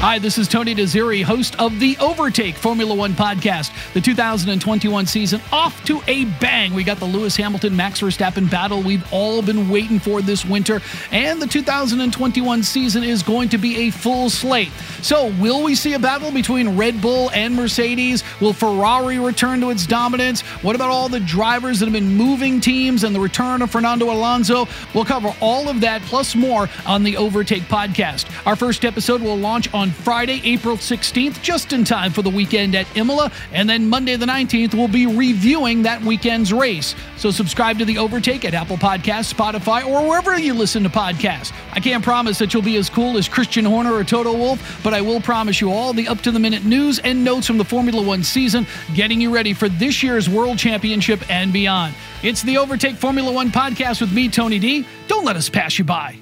Hi, this is Tony Desiere, host of the Overtake Formula One podcast. The 2021 season off to a bang. We got the Lewis Hamilton Max Verstappen battle we've all been waiting for this winter, and the 2021 season is going to be a full slate. So, will we see a battle between Red Bull and Mercedes? Will Ferrari return to its dominance? What about all the drivers that have been moving teams and the return of Fernando Alonso? We'll cover all of that plus more on the Overtake podcast. Our first episode will launch on Friday, April 16th, just in time for the weekend at Imola. And then Monday, the 19th, we'll be reviewing that weekend's race. So subscribe to the Overtake at Apple Podcasts, Spotify, or wherever you listen to podcasts. I can't promise that you'll be as cool as Christian Horner or Toto Wolff, but I will promise you all the up to the minute news and notes from the Formula One season, getting you ready for this year's World Championship and beyond. It's the Overtake Formula One podcast with me, Tony D. Don't let us pass you by.